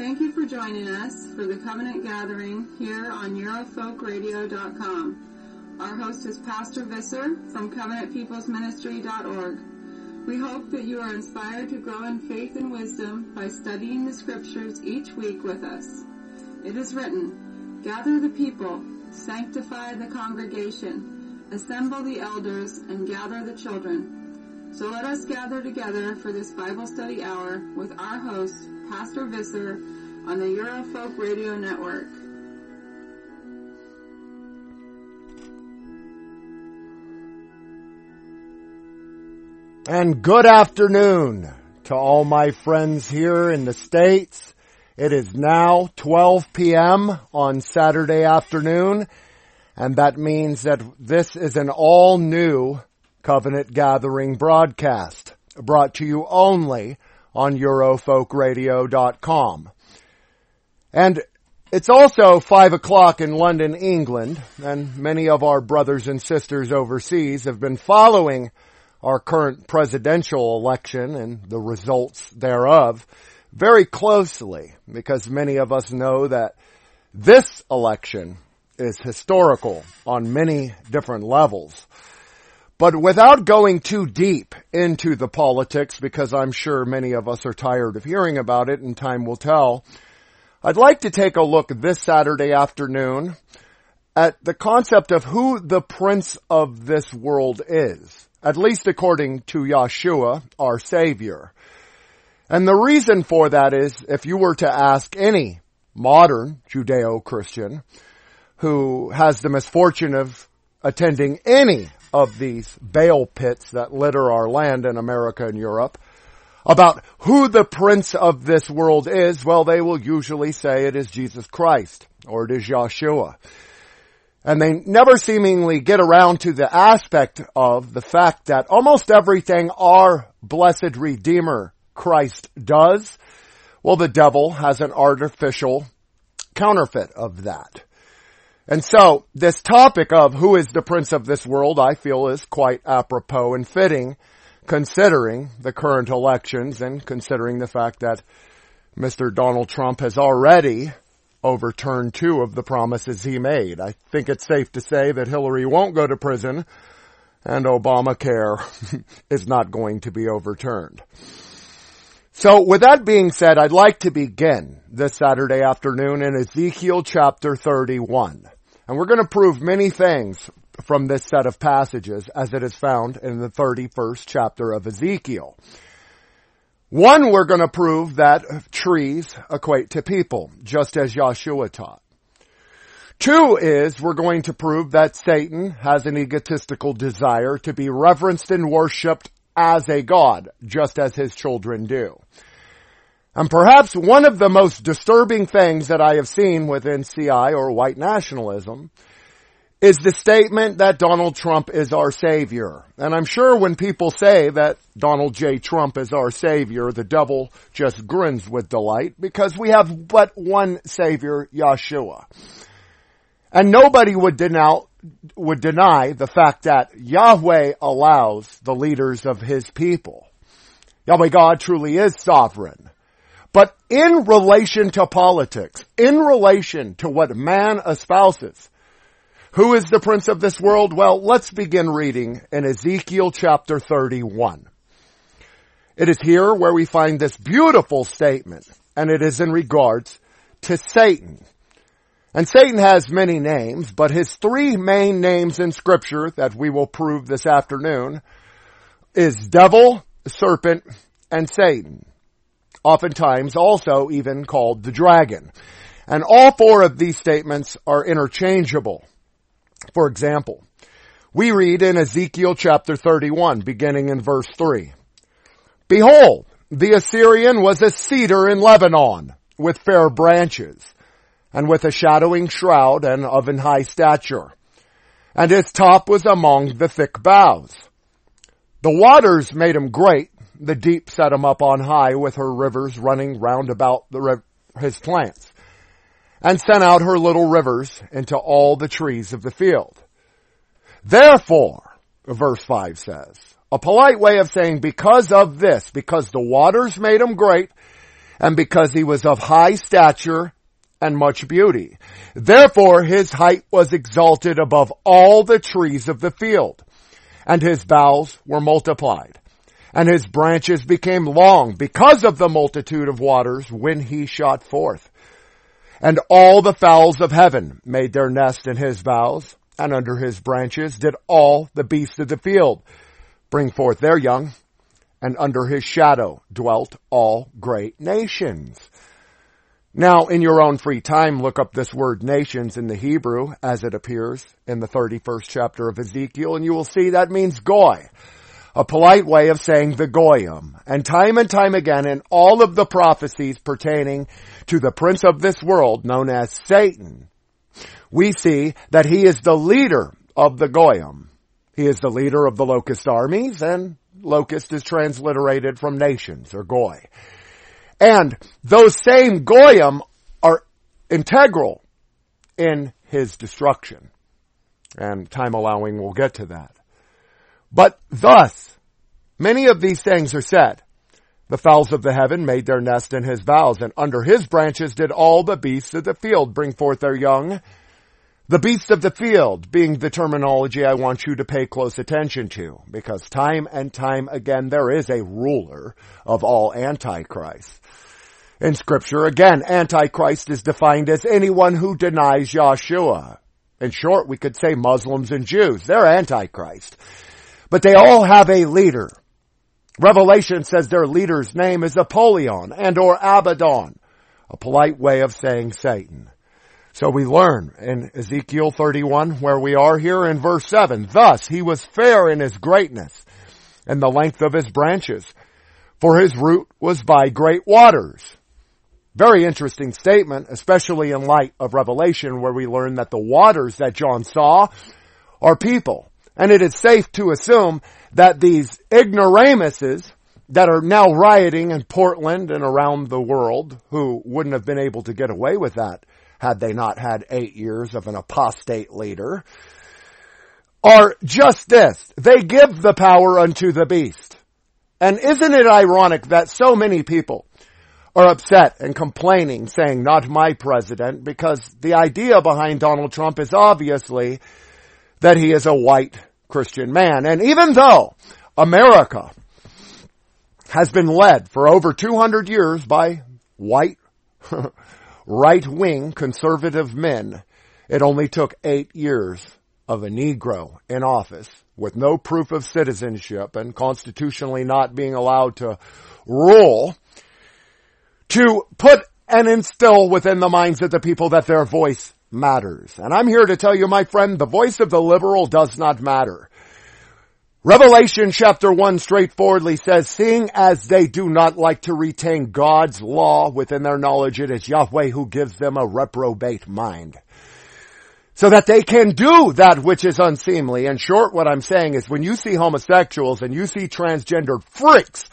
Thank you for joining us for the Covenant Gathering here on EurofolkRadio.com. Our host is Pastor Visser from CovenantPeoplesMinistry.org. We hope that you are inspired to grow in faith and wisdom by studying the scriptures each week with us. It is written, Gather the people, sanctify the congregation, assemble the elders, and gather the children. So let us gather together for this Bible study hour with our host, Pastor Visser, on the Eurofolk Radio Network. And good afternoon to all my friends here in the States. It is now 12 p.m. on Saturday afternoon, and that means that this is an all new Covenant Gathering broadcast brought to you only on Eurofolkradio.com. And it's also five o'clock in London, England, and many of our brothers and sisters overseas have been following our current presidential election and the results thereof very closely because many of us know that this election is historical on many different levels. But without going too deep into the politics, because I'm sure many of us are tired of hearing about it and time will tell, I'd like to take a look this Saturday afternoon at the concept of who the prince of this world is at least according to Yeshua, our Savior. And the reason for that is if you were to ask any modern Judeo-Christian who has the misfortune of attending any of these Baal pits that litter our land in America and Europe about who the prince of this world is, well, they will usually say it is Jesus Christ or it is Yeshua. And they never seemingly get around to the aspect of the fact that almost everything our blessed Redeemer Christ does, well, the devil has an artificial counterfeit of that. And so this topic of who is the prince of this world, I feel is quite apropos and fitting considering the current elections and considering the fact that Mr. Donald Trump has already overturned two of the promises he made. I think it's safe to say that Hillary won't go to prison and Obamacare is not going to be overturned. So with that being said, I'd like to begin this Saturday afternoon in Ezekiel chapter 31. And we're going to prove many things from this set of passages as it is found in the 31st chapter of Ezekiel. One, we're going to prove that trees equate to people, just as Yeshua taught. Two is we're going to prove that Satan has an egotistical desire to be reverenced and worshipped as a God, just as his children do. And perhaps one of the most disturbing things that I have seen within CI or white nationalism is the statement that Donald Trump is our savior. And I'm sure when people say that Donald J. Trump is our savior, the devil just grins with delight because we have but one savior, Yeshua. And nobody would deny, would deny the fact that Yahweh allows the leaders of his people. Yahweh God truly is sovereign. But in relation to politics, in relation to what man espouses, who is the prince of this world? Well, let's begin reading in Ezekiel chapter 31. It is here where we find this beautiful statement, and it is in regards to Satan. And Satan has many names, but his three main names in scripture that we will prove this afternoon is devil, serpent, and Satan. Oftentimes also even called the dragon. And all four of these statements are interchangeable. For example, we read in Ezekiel chapter 31, beginning in verse 3. Behold, the Assyrian was a cedar in Lebanon, with fair branches, and with a shadowing shroud and of an high stature. And his top was among the thick boughs. The waters made him great, the deep set him up on high with her rivers running round about the, his plants and sent out her little rivers into all the trees of the field. Therefore, verse 5 says, a polite way of saying because of this, because the waters made him great, and because he was of high stature and much beauty. Therefore his height was exalted above all the trees of the field, and his boughs were multiplied, and his branches became long because of the multitude of waters when he shot forth. And all the fowls of heaven made their nest in his boughs, and under his branches did all the beasts of the field bring forth their young, and under his shadow dwelt all great nations. Now, in your own free time, look up this word nations in the Hebrew as it appears in the 31st chapter of Ezekiel, and you will see that means goy, a polite way of saying the goyim. And time and time again in all of the prophecies pertaining to the prince of this world, known as Satan, we see that he is the leader of the goyim. He is the leader of the locust armies, and locust is transliterated from nations, or goy. And those same goyim are integral in his destruction. And time allowing, we'll get to that. But thus, many of these things are said. The fowls of the heaven made their nest in his boughs, and under his branches did all the beasts of the field bring forth their young. The beasts of the field being the terminology I want you to pay close attention to, because time and time again there is a ruler of all antichrists in scripture. Again, Antichrist is defined as anyone who denies Yahshua. In short, we could say Muslims and Jews. They're Antichrist. But they all have a leader. Revelation says their leader's name is Apollyon and or Abaddon, a polite way of saying Satan. So we learn in Ezekiel 31 where we are here in verse 7, thus he was fair in his greatness and the length of his branches, for his root was by great waters. Very interesting statement, especially in light of Revelation where we learn that the waters that John saw are people. And it is safe to assume that these ignoramuses that are now rioting in Portland and around the world, who wouldn't have been able to get away with that had they not had eight years of an apostate leader, are just this. They give the power unto the beast. And isn't it ironic that so many people are upset and complaining saying, not my president, because the idea behind Donald Trump is obviously that he is a white Christian man. And even though America has been led for over 200 years by white, right-wing conservative men, it only took eight years of a Negro in office with no proof of citizenship and constitutionally not being allowed to rule to put and instill within the minds of the people that their voice matters. And I'm here to tell you, my friend, the voice of the liberal does not matter. Revelation chapter 1 straightforwardly says, seeing as they do not like to retain God's law within their knowledge, it is Yahweh who gives them a reprobate mind. So that they can do that which is unseemly. In short, what I'm saying is when you see homosexuals and you see transgender freaks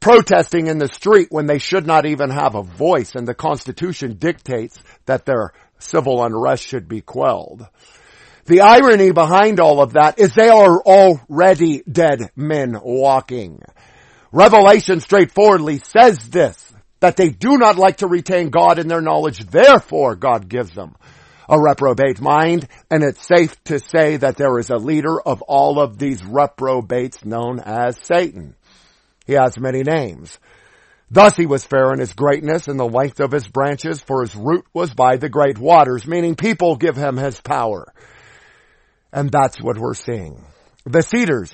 protesting in the street when they should not even have a voice and the Constitution dictates that their civil unrest should be quelled. The irony behind all of that is they are already dead men walking. Revelation straightforwardly says this, that they do not like to retain God in their knowledge, therefore God gives them a reprobate mind, and it's safe to say that there is a leader of all of these reprobates known as Satan. He has many names. Thus he was fair in his greatness and the length of his branches, for his root was by the great waters, meaning people give him his power. And that's what we're seeing. The cedars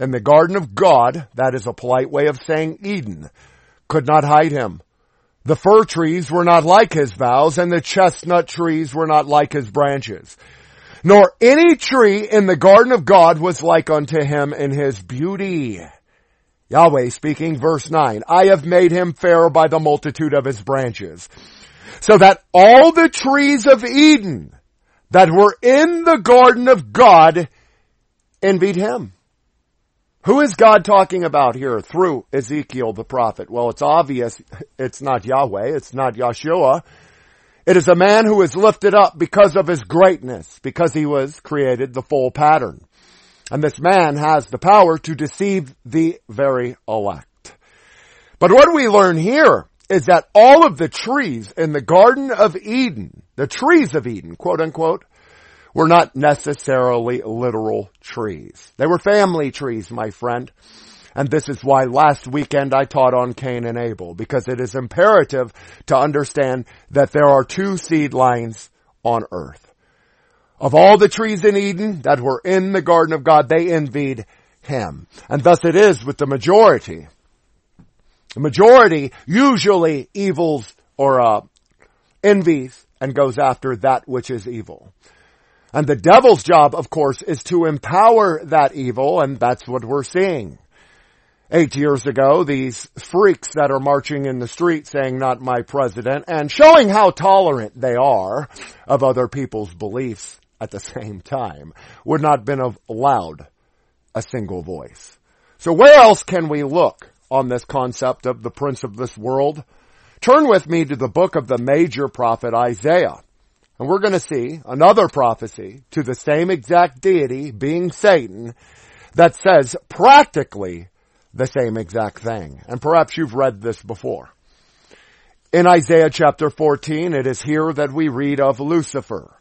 in the garden of God, that is a polite way of saying Eden, could not hide him. The fir trees were not like his boughs, and the chestnut trees were not like his branches. Nor any tree in the garden of God was like unto him in his beauty. Yahweh speaking, verse 9, I have made him fair by the multitude of his branches, so that all the trees of Eden that were in the garden of God envied him. Who is God talking about here through Ezekiel the prophet? Well, it's obvious it's not Yahweh, it's not Yahshua. It is a man who is lifted up because of his greatness, because he was created the full pattern. And this man has the power to deceive the very elect. But what we learn here is that all of the trees in the Garden of Eden, the trees of Eden, quote unquote, were not necessarily literal trees. They were family trees, my friend. And this is why last weekend I taught on Cain and Abel, because it is imperative to understand that there are two seed lines on earth. Of all the trees in Eden that were in the garden of God, they envied him. And thus it is with the majority. The majority usually evils or uh, envies and goes after that which is evil. And the devil's job, of course, is to empower that evil, and that's what we're seeing. Eight years ago, these freaks that are marching in the street saying, not my president, and showing how tolerant they are of other people's beliefs at the same time, would not have been allowed a single voice. So where else can we look on this concept of the prince of this world? Turn with me to the book of the major prophet Isaiah. And we're going to see another prophecy to the same exact deity being Satan that says practically the same exact thing. And perhaps you've read this before. In Isaiah chapter 14, it is here that we read of Lucifer.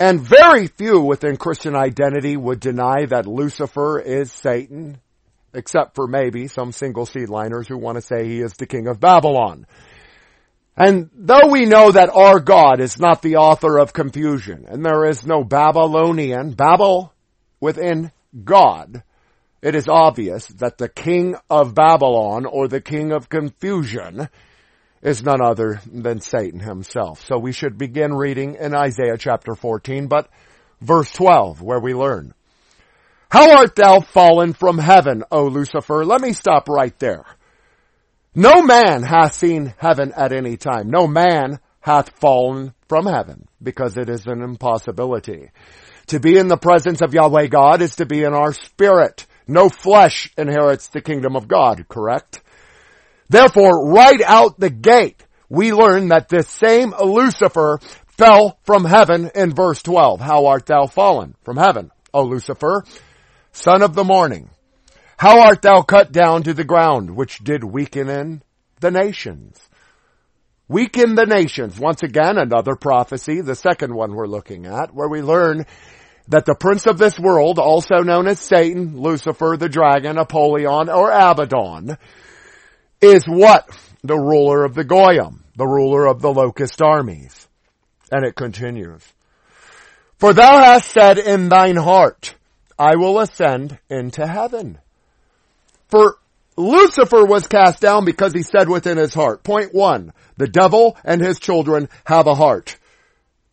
And very few within Christian identity would deny that Lucifer is Satan, except for maybe some single seedliners who want to say he is the king of Babylon. And though we know that our God is not the author of confusion, and there is no Babylonian, Babel within God, it is obvious that the king of Babylon or the king of confusion is none other than Satan himself. So we should begin reading in Isaiah chapter 14, but verse 12, where we learn, How art thou fallen from heaven, O Lucifer? Let me stop right there. No man hath seen heaven at any time. No man hath fallen from heaven because it is an impossibility. To be in the presence of Yahweh God is to be in our spirit. No flesh inherits the kingdom of God, correct? Therefore, right out the gate, we learn that this same Lucifer fell from heaven in verse 12. How art thou fallen from heaven, O Lucifer, son of the morning? How art thou cut down to the ground, which did weaken in the nations? Weaken the nations. Once again, another prophecy, the second one we're looking at, where we learn that the prince of this world, also known as Satan, Lucifer, the dragon, Apollyon, or Abaddon, is what? The ruler of the Goyim, the ruler of the locust armies. And it continues. For thou hast said in thine heart, I will ascend into heaven. For Lucifer was cast down because he said within his heart. Point one, the devil and his children have a heart.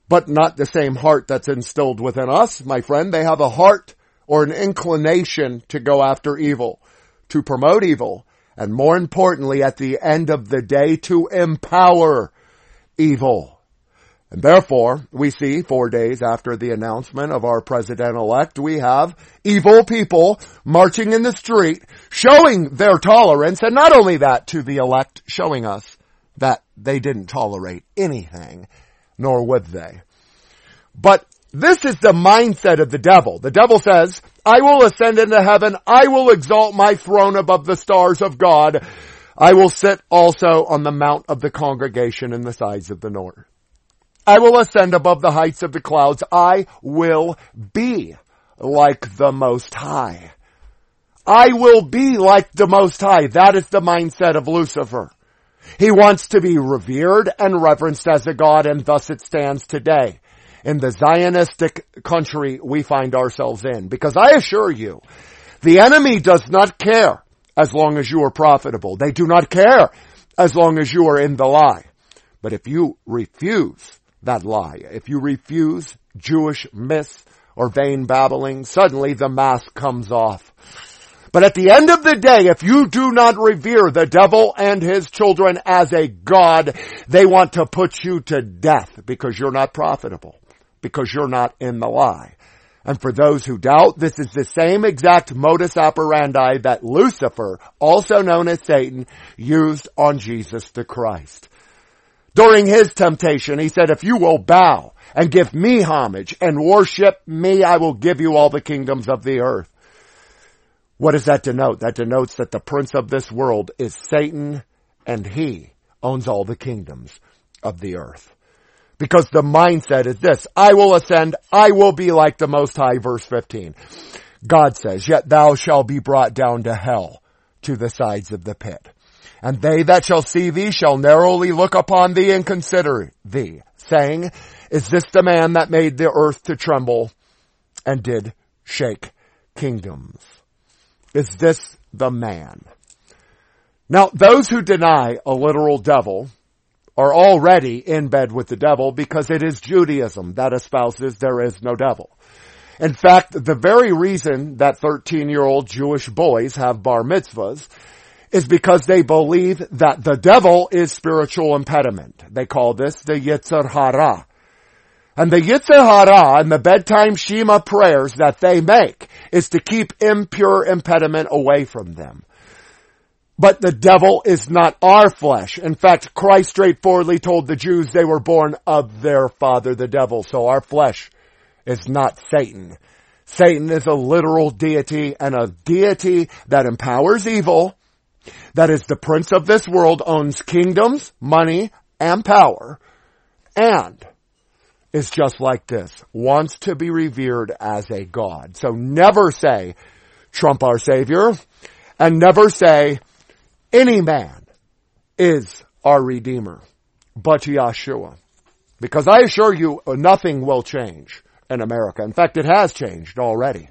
But not the same heart that's instilled within us, my friend. They have a heart or an inclination to go after evil, to promote evil, and more importantly, at the end of the day, to empower evil. And therefore, we see four days after the announcement of our president-elect, we have evil people marching in the street, showing their tolerance, and not only that, to the elect, showing us that they didn't tolerate anything, nor would they. But this is the mindset of the devil. The devil says, I will ascend into heaven, I will exalt my throne above the stars of God, I will sit also on the mount of the congregation in the sides of the north. I will ascend above the heights of the clouds. I will be like the Most High. I will be like the Most High. That is the mindset of Lucifer. He wants to be revered and reverenced as a God and thus it stands today in the Zionistic country we find ourselves in. Because I assure you, the enemy does not care as long as you are profitable. They do not care as long as you are in the lie. But if you refuse that lie. If you refuse Jewish myths or vain babbling, suddenly the mask comes off. But at the end of the day, if you do not revere the devil and his children as a God, they want to put you to death because you're not profitable, because you're not in the lie. And for those who doubt, this is the same exact modus operandi that Lucifer, also known as Satan, used on Jesus the Christ during his temptation, he said, if you will bow and give me homage and worship me, I will give you all the kingdoms of the earth. What does that denote? That denotes that the prince of this world is Satan and he owns all the kingdoms of the earth. Because the mindset is this, I will ascend, I will be like the Most High, verse 15. God says, yet thou shalt be brought down to hell, to the sides of the pit. And they that shall see thee shall narrowly look upon thee and consider thee, saying, is this the man that made the earth to tremble and did shake kingdoms? Is this the man? Now, those who deny a literal devil are already in bed with the devil because it is Judaism that espouses there is no devil. In fact, the very reason that 13 year old Jewish boys have bar mitzvahs is because they believe that the devil is spiritual impediment. They call this the Yetzer Hara. And the Yetzer Hara and the bedtime Shema prayers that they make is to keep impure impediment away from them. But the devil is not our flesh. In fact, Christ straightforwardly told the Jews they were born of their father, the devil. So our flesh is not Satan. Satan is a literal deity and a deity that empowers evil, that is the prince of this world, owns kingdoms, money, and power, and is just like this, wants to be revered as a God. So never say, Trump our savior, and never say, any man is our redeemer, but Yeshua. Because I assure you, nothing will change in America. In fact, it has changed already.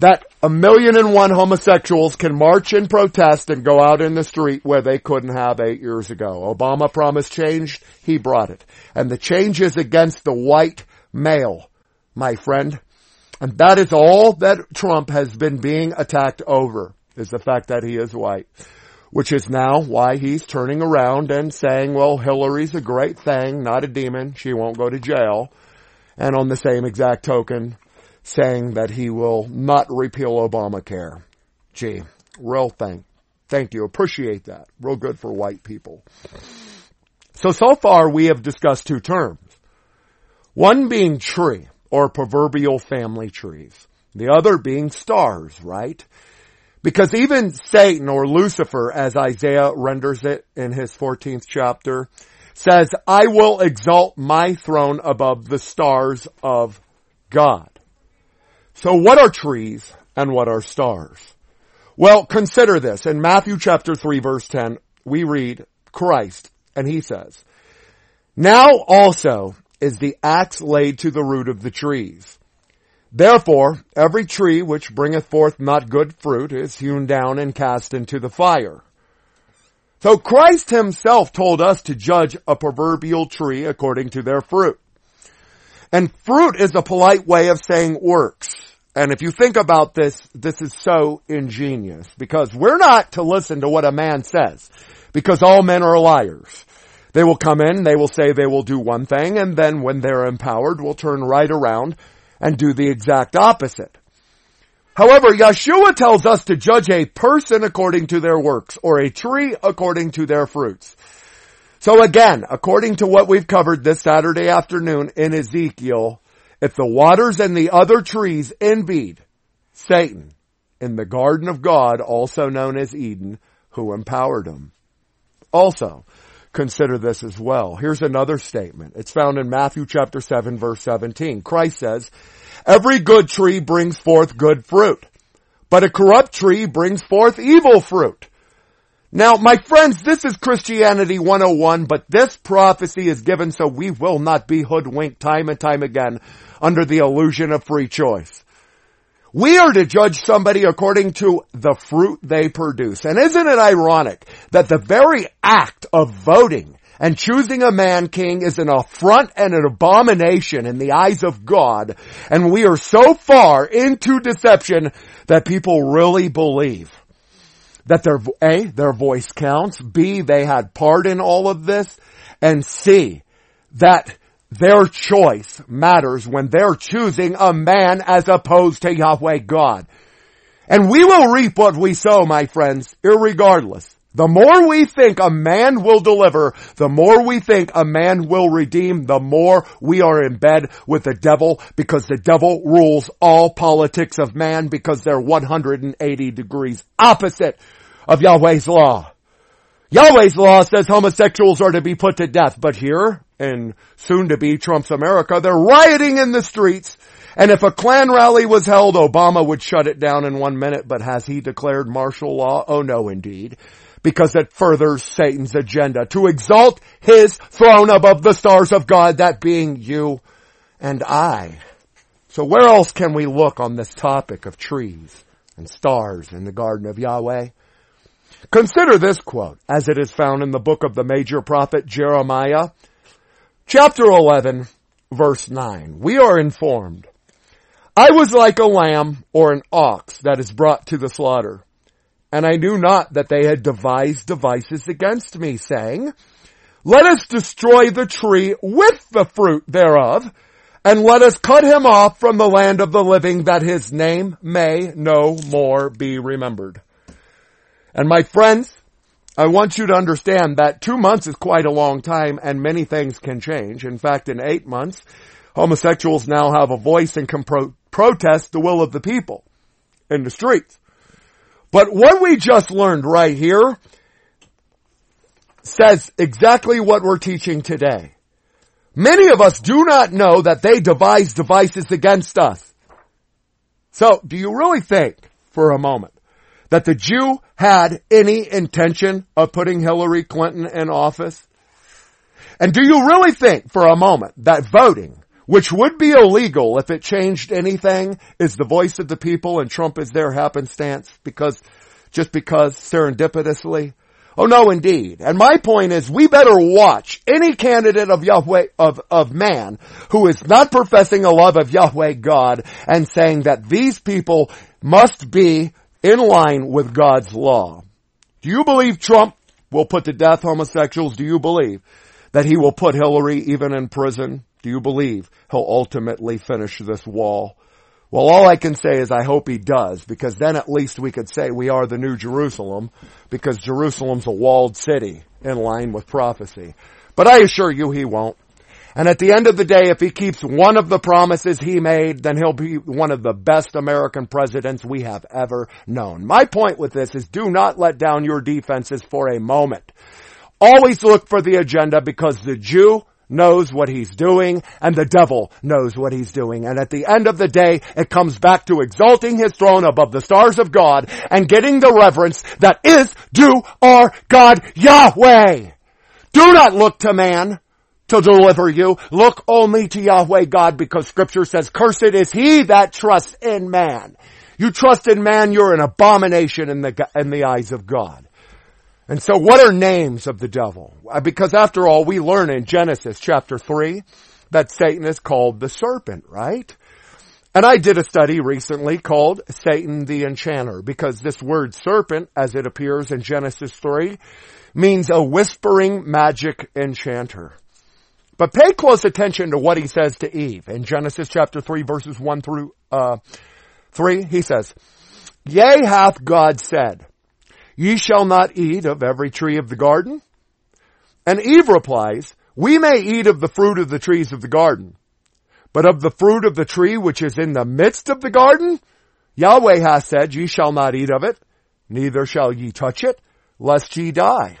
That a million and one homosexuals can march and protest and go out in the street where they couldn't have eight years ago. Obama promised change. He brought it. And the change is against the white male, my friend. And that is all that Trump has been being attacked over, is the fact that he is white. Which is now why he's turning around and saying, well, Hillary's a great thing, not a demon. She won't go to jail and on the same exact token, saying that he will not repeal Obamacare. Gee, real thank, thank you. Appreciate that. Real good for white people. So, so far we have discussed two terms. One being tree, or proverbial family trees. The other being stars, right? Because even Satan or Lucifer, as Isaiah renders it in his 14th chapter, says, I will exalt my throne above the stars of God. So what are trees and what are stars? Well, consider this. In Matthew chapter 3 verse 10, we read Christ and he says, Now also is the axe laid to the root of the trees. Therefore, every tree which bringeth forth not good fruit is hewn down and cast into the fire. So Christ himself told us to judge a proverbial tree according to their fruit. And fruit is a polite way of saying works. And if you think about this, this is so ingenious because we're not to listen to what a man says because all men are liars. They will come in, they will say they will do one thing, and then when they're empowered, will turn right around and do the exact opposite. However, Yeshua tells us to judge a person according to their works or a tree according to their fruits. So again, according to what we've covered this Saturday afternoon in Ezekiel, if the waters and the other trees envied Satan in the garden of God, also known as Eden, who empowered him. Also, consider this as well. Here's another statement. It's found in Matthew chapter 7 verse 17. Christ says, Every good tree brings forth good fruit, but a corrupt tree brings forth evil fruit. Now, my friends, this is Christianity 101, but this prophecy is given so we will not be hoodwinked time and time again under the illusion of free choice. We are to judge somebody according to the fruit they produce. And isn't it ironic that the very act of voting and choosing a man king is an affront and an abomination in the eyes of God. And we are so far into deception that people really believe that their, A, their voice counts, B, they had part in all of this, and C, that their choice matters when they're choosing a man as opposed to Yahweh God. And we will reap what we sow, my friends, irregardless. The more we think a man will deliver, the more we think a man will redeem, the more we are in bed with the devil because the devil rules all politics of man because they're 180 degrees opposite of Yahweh's law. Yahweh's law says homosexuals are to be put to death, but here, in soon to be Trump's America, they're rioting in the streets. And if a Klan rally was held, Obama would shut it down in one minute, but has he declared martial law? Oh no, indeed. Because it furthers Satan's agenda to exalt his throne above the stars of God, that being you and I. So where else can we look on this topic of trees and stars in the garden of Yahweh? Consider this quote as it is found in the book of the major prophet Jeremiah, chapter 11, verse 9. We are informed, I was like a lamb or an ox that is brought to the slaughter. And I knew not that they had devised devices against me, saying, Let us destroy the tree with the fruit thereof, and let us cut him off from the land of the living that his name may no more be remembered. And my friends, I want you to understand that two months is quite a long time and many things can change. In fact, in eight months, homosexuals now have a voice and can pro- protest the will of the people in the streets. But what we just learned right here says exactly what we're teaching today. Many of us do not know that they devise devices against us. So, do you really think for a moment that the Jew had any intention of putting Hillary Clinton in office? And do you really think for a moment that voting, which would be illegal if it changed anything, is the voice of the people and Trump is their happenstance because, just because serendipitously? Oh no, indeed. And my point is we better watch any candidate of Yahweh, of, of man who is not professing a love of Yahweh God and saying that these people must be in line with God's law. Do you believe Trump will put to death homosexuals? Do you believe that he will put Hillary even in prison? Do you believe he'll ultimately finish this wall? Well, all I can say is I hope he does, because then at least we could say we are the new Jerusalem, because Jerusalem's a walled city in line with prophecy. But I assure you he won't. And at the end of the day, if he keeps one of the promises he made, then he'll be one of the best American presidents we have ever known. My point with this is do not let down your defenses for a moment. Always look for the agenda because the Jew knows what he's doing and the devil knows what he's doing. And at the end of the day, it comes back to exalting his throne above the stars of God and getting the reverence that is due our God Yahweh. Do not look to man to deliver you. Look only to Yahweh God because scripture says, cursed is he that trusts in man. You trust in man, you're an abomination in the, in the eyes of God. And so what are names of the devil? Uh, because after all, we learn in Genesis chapter 3 that Satan is called the serpent, right? And I did a study recently called Satan the Enchanter because this word serpent, as it appears in Genesis 3, means a whispering magic enchanter. But pay close attention to what he says to Eve in Genesis chapter 3 verses 1 through, uh, 3. He says, Yea hath God said, Ye shall not eat of every tree of the garden? And Eve replies, We may eat of the fruit of the trees of the garden, but of the fruit of the tree which is in the midst of the garden, Yahweh hath said, Ye shall not eat of it, neither shall ye touch it, lest ye die.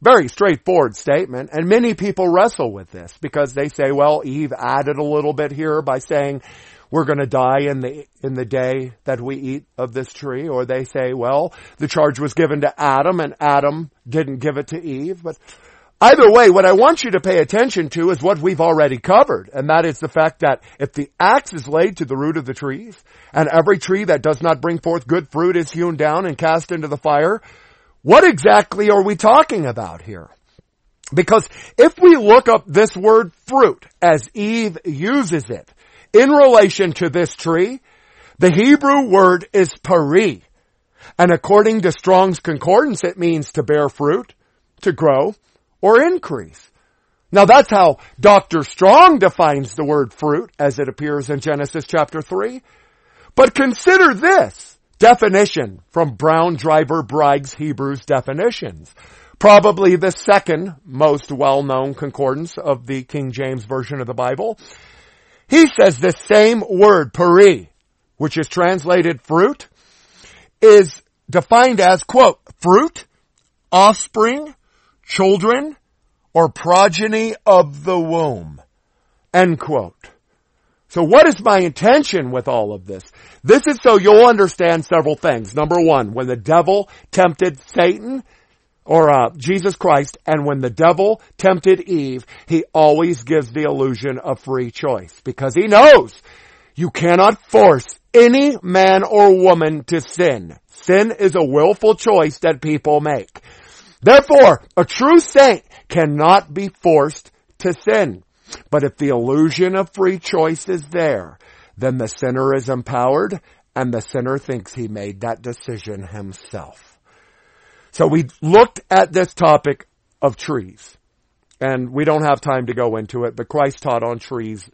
Very straightforward statement, and many people wrestle with this because they say, well, Eve added a little bit here by saying, we're going to die in the in the day that we eat of this tree or they say well the charge was given to Adam and Adam didn't give it to Eve. But either way what I want you to pay attention to is what we've already covered and that is the fact that if the axe is laid to the root of the trees and every tree that does not bring forth good fruit is hewn down and cast into the fire what exactly are we talking about here? Because if we look up this word fruit as Eve uses it in relation to this tree, the Hebrew word is peri. And according to Strong's Concordance, it means to bear fruit, to grow, or increase. Now that's how Dr. Strong defines the word fruit as it appears in Genesis chapter 3. But consider this definition from Brown Driver Briggs Hebrews definitions. Probably the second most well-known concordance of the King James Version of the Bible. He says the same word, peri, which is translated fruit, is defined as, quote, fruit offspring, children, or progeny of the womb. End quote. So what is my intention with all of this? This is so you'll understand several things. Number one, when the devil tempted Satan, or uh, Jesus Christ, and when the devil tempted Eve, he always gives the illusion of free choice because he knows you cannot force any man or woman to sin. Sin is a willful choice that people make. Therefore, a true saint cannot be forced to sin. But if the illusion of free choice is there, then the sinner is empowered and the sinner thinks he made that decision himself. So we looked at this topic of trees and we don't have time to go into it, but Christ taught on trees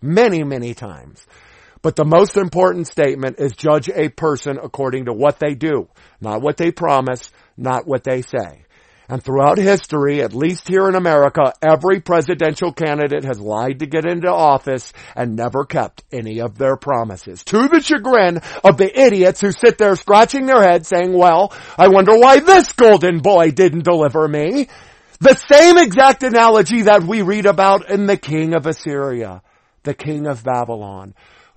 many, many times. But the most important statement is judge a person according to what they do, not what they promise, not what they say. And throughout history, at least here in America, every presidential candidate has lied to get into office and never kept any of their promises. To the chagrin of the idiots who sit there scratching their heads saying, well, I wonder why this golden boy didn't deliver me. The same exact analogy that we read about in the king of Assyria, the king of Babylon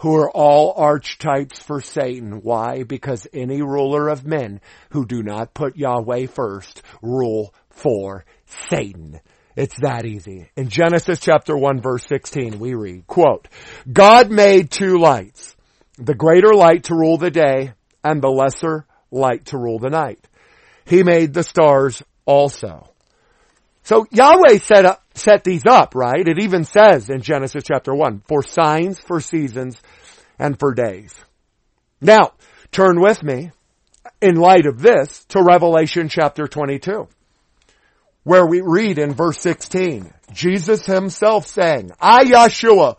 who are all archetypes for Satan. Why? Because any ruler of men who do not put Yahweh first rule for Satan. It's that easy. In Genesis chapter 1 verse 16 we read, quote, God made two lights, the greater light to rule the day and the lesser light to rule the night. He made the stars also. So Yahweh set up, set these up, right? It even says in Genesis chapter 1, for signs, for seasons, and for days. Now, turn with me, in light of this, to Revelation chapter 22, where we read in verse 16, Jesus himself saying, I, Yeshua,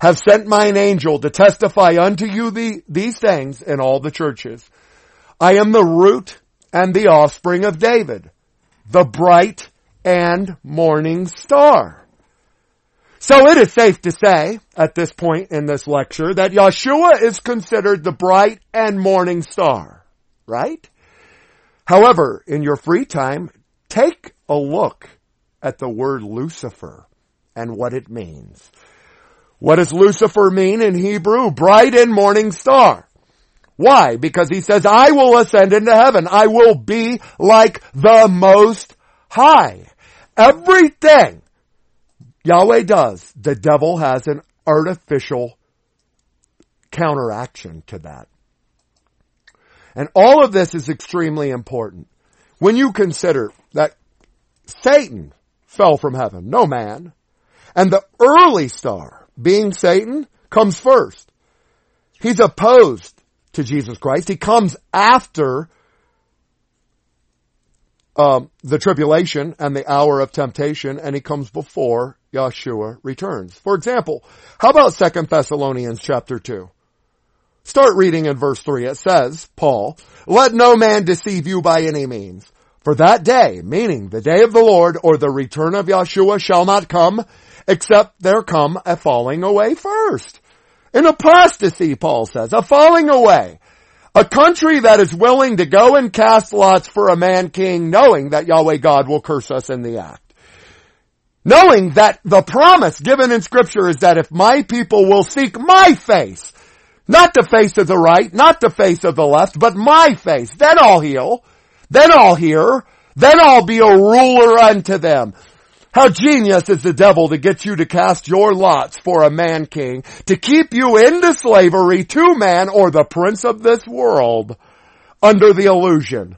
have sent mine angel to testify unto you the, these things in all the churches. I am the root and the offspring of David, the bright and morning star. So it is safe to say at this point in this lecture that Yeshua is considered the bright and morning star, right? However, in your free time, take a look at the word Lucifer and what it means. What does Lucifer mean in Hebrew? Bright and morning star. Why? Because he says, I will ascend into heaven. I will be like the most high. Everything Yahweh does, the devil has an artificial counteraction to that. And all of this is extremely important. When you consider that Satan fell from heaven, no man, and the early star, being Satan, comes first. He's opposed to Jesus Christ. He comes after um, the tribulation and the hour of temptation, and he comes before Yeshua returns. For example, how about Second Thessalonians chapter 2? Start reading in verse 3. It says, Paul, let no man deceive you by any means. For that day, meaning the day of the Lord or the return of Yeshua shall not come, except there come a falling away first. An apostasy, Paul says, a falling away. A country that is willing to go and cast lots for a man king knowing that Yahweh God will curse us in the act. Knowing that the promise given in scripture is that if my people will seek my face, not the face of the right, not the face of the left, but my face, then I'll heal, then I'll hear, then I'll be a ruler unto them. How genius is the devil to get you to cast your lots for a man king, to keep you into slavery to man or the prince of this world under the illusion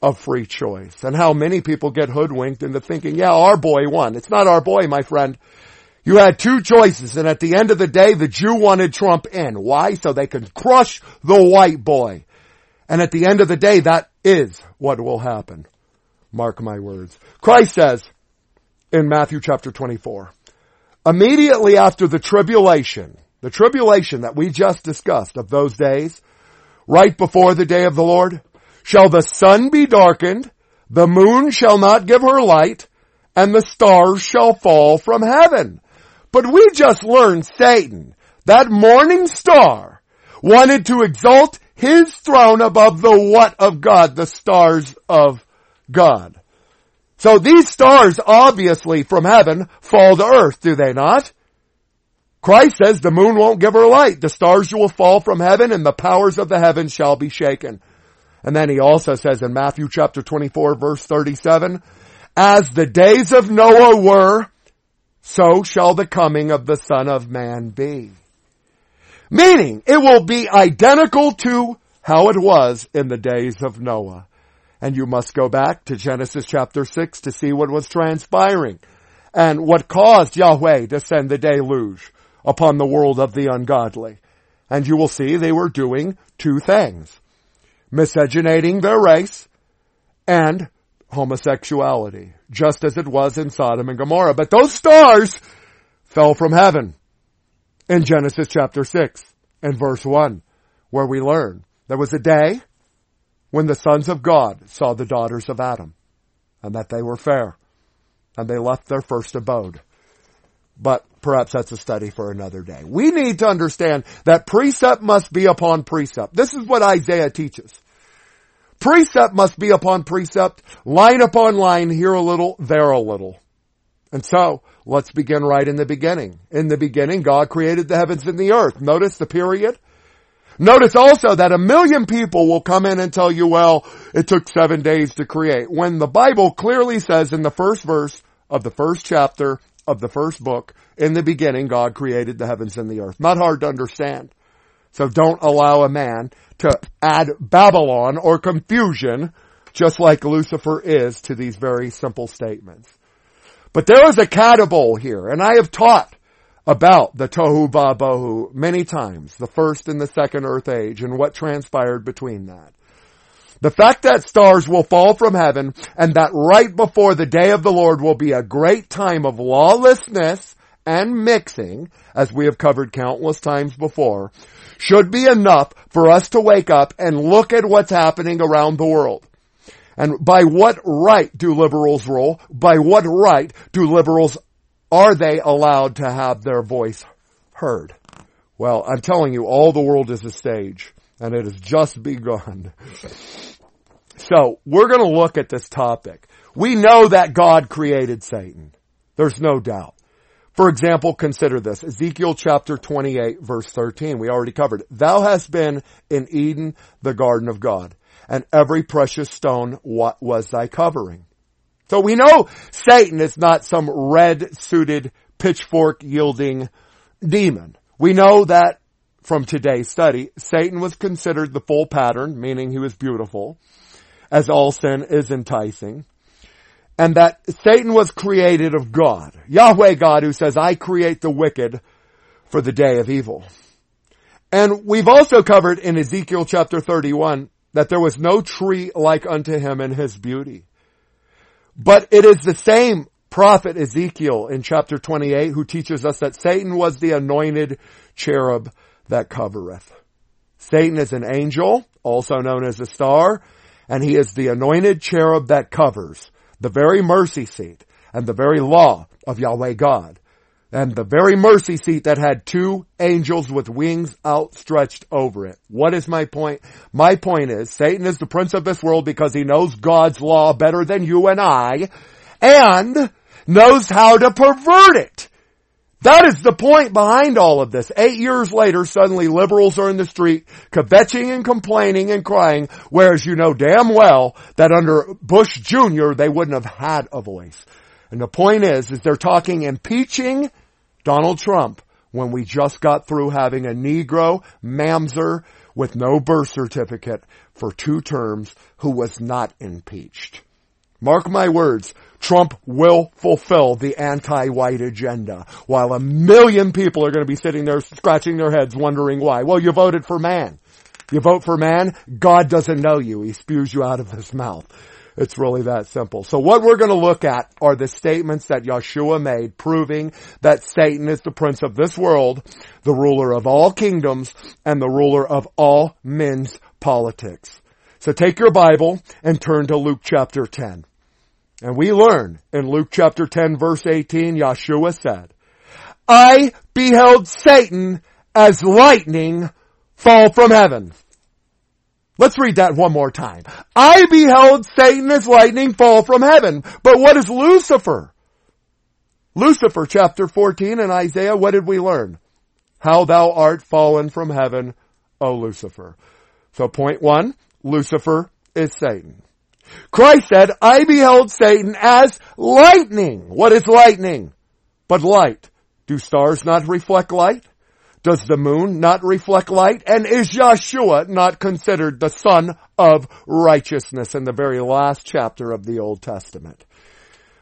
of free choice. And how many people get hoodwinked into thinking, yeah, our boy won. It's not our boy, my friend. You had two choices and at the end of the day, the Jew wanted Trump in. Why? So they could crush the white boy. And at the end of the day, that is what will happen. Mark my words. Christ says, in Matthew chapter 24. Immediately after the tribulation, the tribulation that we just discussed of those days, right before the day of the Lord, shall the sun be darkened, the moon shall not give her light, and the stars shall fall from heaven. But we just learned Satan, that morning star, wanted to exalt his throne above the what of God, the stars of God. So these stars obviously from heaven fall to earth, do they not? Christ says the moon won't give her light. The stars will fall from heaven and the powers of the heavens shall be shaken. And then he also says in Matthew chapter 24 verse 37, as the days of Noah were, so shall the coming of the son of man be. Meaning, it will be identical to how it was in the days of Noah. And you must go back to Genesis chapter 6 to see what was transpiring and what caused Yahweh to send the deluge upon the world of the ungodly. And you will see they were doing two things. Miscegenating their race and homosexuality, just as it was in Sodom and Gomorrah. But those stars fell from heaven in Genesis chapter 6 and verse 1, where we learn there was a day when the sons of God saw the daughters of Adam and that they were fair and they left their first abode. But perhaps that's a study for another day. We need to understand that precept must be upon precept. This is what Isaiah teaches. Precept must be upon precept, line upon line, here a little, there a little. And so, let's begin right in the beginning. In the beginning, God created the heavens and the earth. Notice the period. Notice also that a million people will come in and tell you, well, it took seven days to create. When the Bible clearly says in the first verse of the first chapter of the first book, in the beginning, God created the heavens and the earth. Not hard to understand. So don't allow a man to add Babylon or confusion, just like Lucifer is to these very simple statements. But there is a katabole here, and I have taught about the Tohu Vabohu many times, the first and the second earth age, and what transpired between that. The fact that stars will fall from heaven and that right before the day of the Lord will be a great time of lawlessness and mixing, as we have covered countless times before, should be enough for us to wake up and look at what's happening around the world. And by what right do liberals rule? By what right do liberals, are they allowed to have their voice heard? Well, I'm telling you, all the world is a stage and it has just begun. So we're going to look at this topic. We know that God created Satan. There's no doubt. For example, consider this. Ezekiel chapter 28 verse 13. We already covered it. Thou hast been in Eden, the garden of God, and every precious stone was thy covering. So we know Satan is not some red suited pitchfork yielding demon. We know that from today's study, Satan was considered the full pattern, meaning he was beautiful as all sin is enticing. And that Satan was created of God. Yahweh God who says, I create the wicked for the day of evil. And we've also covered in Ezekiel chapter 31 that there was no tree like unto him in his beauty. But it is the same prophet Ezekiel in chapter 28 who teaches us that Satan was the anointed cherub that covereth. Satan is an angel, also known as a star, and he is the anointed cherub that covers the very mercy seat and the very law of Yahweh God. And the very mercy seat that had two angels with wings outstretched over it. What is my point? My point is Satan is the prince of this world because he knows God's law better than you and I and knows how to pervert it. That is the point behind all of this. Eight years later, suddenly liberals are in the street kvetching and complaining and crying, whereas you know damn well that under Bush Jr. they wouldn't have had a voice. And the point is, is they're talking impeaching Donald Trump when we just got through having a Negro mamzer with no birth certificate for two terms who was not impeached. Mark my words, Trump will fulfill the anti-white agenda, while a million people are going to be sitting there scratching their heads wondering why. Well, you voted for man. You vote for man, God doesn't know you. He spews you out of his mouth. It's really that simple. So what we're going to look at are the statements that Yeshua made proving that Satan is the prince of this world, the ruler of all kingdoms, and the ruler of all men's politics. So take your Bible and turn to Luke chapter 10. And we learn in Luke chapter 10 verse 18, Yeshua said, I beheld Satan as lightning fall from heaven. Let's read that one more time. I beheld Satan as lightning fall from heaven. But what is Lucifer? Lucifer chapter 14 in Isaiah, what did we learn? How thou art fallen from heaven, O Lucifer. So point one, Lucifer is Satan. Christ said, I beheld Satan as lightning. What is lightning? But light. Do stars not reflect light? Does the moon not reflect light? And is Yeshua not considered the son of righteousness in the very last chapter of the Old Testament?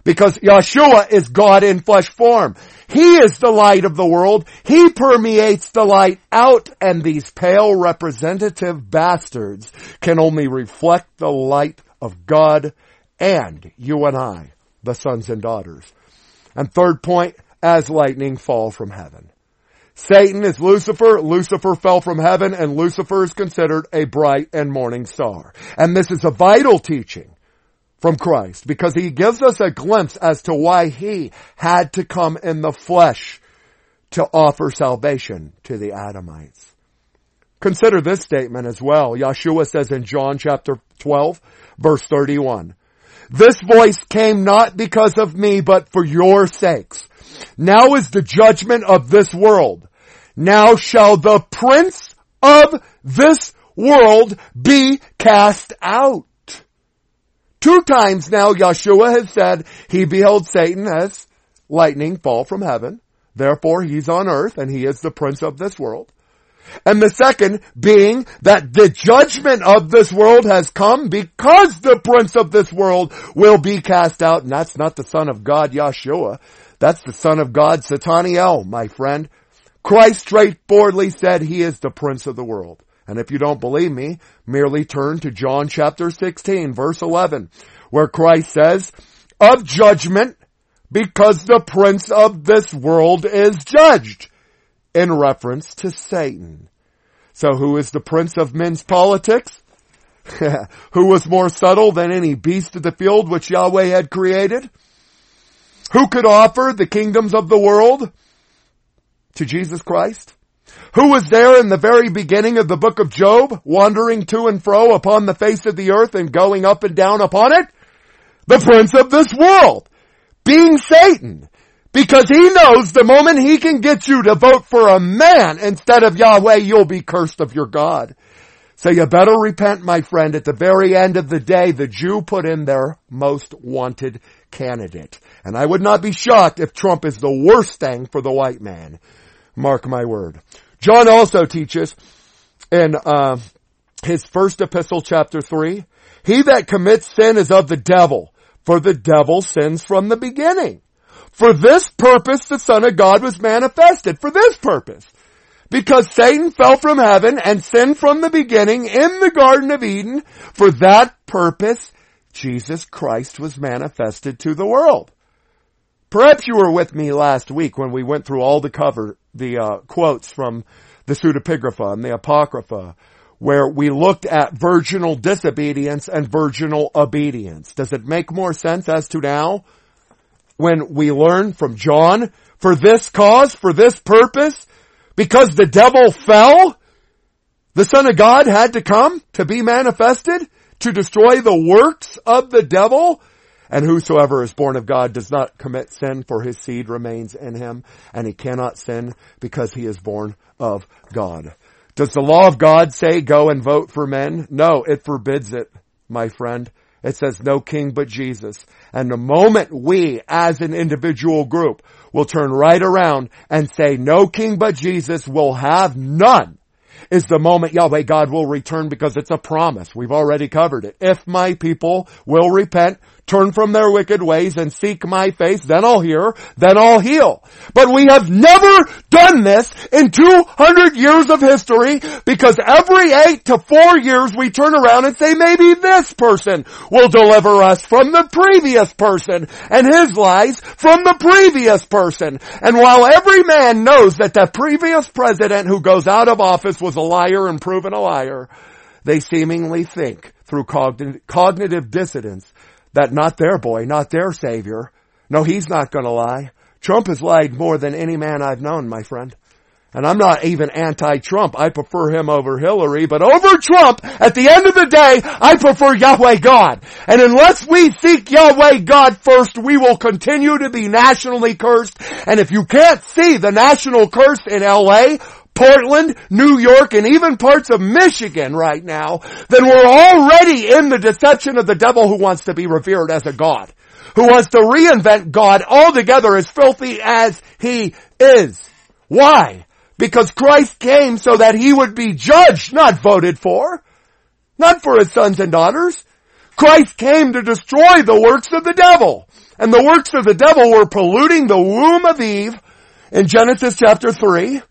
Because Yeshua is God in flesh form. He is the light of the world. He permeates the light out and these pale representative bastards can only reflect the light of God and you and I, the sons and daughters. And third point, as lightning fall from heaven. Satan is Lucifer, Lucifer fell from heaven, and Lucifer is considered a bright and morning star. And this is a vital teaching from Christ because he gives us a glimpse as to why he had to come in the flesh to offer salvation to the Adamites. Consider this statement as well. Yeshua says in John chapter 12 verse 31, this voice came not because of me, but for your sakes. Now is the judgment of this world. Now shall the prince of this world be cast out. Two times now Yeshua has said he beheld Satan as lightning fall from heaven. Therefore he's on earth and he is the prince of this world. And the second being that the judgment of this world has come because the prince of this world will be cast out. And that's not the son of God, Yeshua. That's the son of God, Sataniel, my friend. Christ straightforwardly said he is the prince of the world. And if you don't believe me, merely turn to John chapter 16 verse 11 where Christ says, of judgment because the prince of this world is judged in reference to Satan. So who is the prince of men's politics? who was more subtle than any beast of the field which Yahweh had created? Who could offer the kingdoms of the world to Jesus Christ? Who was there in the very beginning of the book of Job, wandering to and fro upon the face of the earth and going up and down upon it? The prince of this world, being Satan. Because he knows the moment he can get you to vote for a man instead of Yahweh, you'll be cursed of your God. So you better repent, my friend. At the very end of the day, the Jew put in their most wanted candidate. And I would not be shocked if Trump is the worst thing for the white man. Mark my word. John also teaches in uh, his first epistle, chapter 3, he that commits sin is of the devil, for the devil sins from the beginning. For this purpose the Son of God was manifested. For this purpose. Because Satan fell from heaven and sinned from the beginning in the Garden of Eden. For that purpose, Jesus Christ was manifested to the world. Perhaps you were with me last week when we went through all the cover, the uh, quotes from the pseudepigrapha and the apocrypha, where we looked at virginal disobedience and virginal obedience. Does it make more sense as to now when we learn from John, for this cause, for this purpose, because the devil fell, the Son of God had to come to be manifested to destroy the works of the devil. And whosoever is born of God does not commit sin for his seed remains in him and he cannot sin because he is born of God. Does the law of God say go and vote for men? No, it forbids it, my friend. It says no king but Jesus. And the moment we as an individual group will turn right around and say no king but Jesus will have none is the moment Yahweh God will return because it's a promise. We've already covered it. If my people will repent, turn from their wicked ways and seek my face, then I'll hear, then I'll heal. But we have never done this in 200 years of history because every eight to four years we turn around and say maybe this person will deliver us from the previous person and his lies from the previous person. And while every man knows that the previous president who goes out of office was a liar and proven a liar, they seemingly think through cognitive dissonance that not their boy, not their savior. No, he's not gonna lie. Trump has lied more than any man I've known, my friend. And I'm not even anti-Trump. I prefer him over Hillary, but over Trump, at the end of the day, I prefer Yahweh God. And unless we seek Yahweh God first, we will continue to be nationally cursed. And if you can't see the national curse in LA, Portland, New York, and even parts of Michigan right now, then we're already in the deception of the devil who wants to be revered as a God. Who wants to reinvent God altogether as filthy as he is. Why? Because Christ came so that he would be judged, not voted for. Not for his sons and daughters. Christ came to destroy the works of the devil. And the works of the devil were polluting the womb of Eve in Genesis chapter 3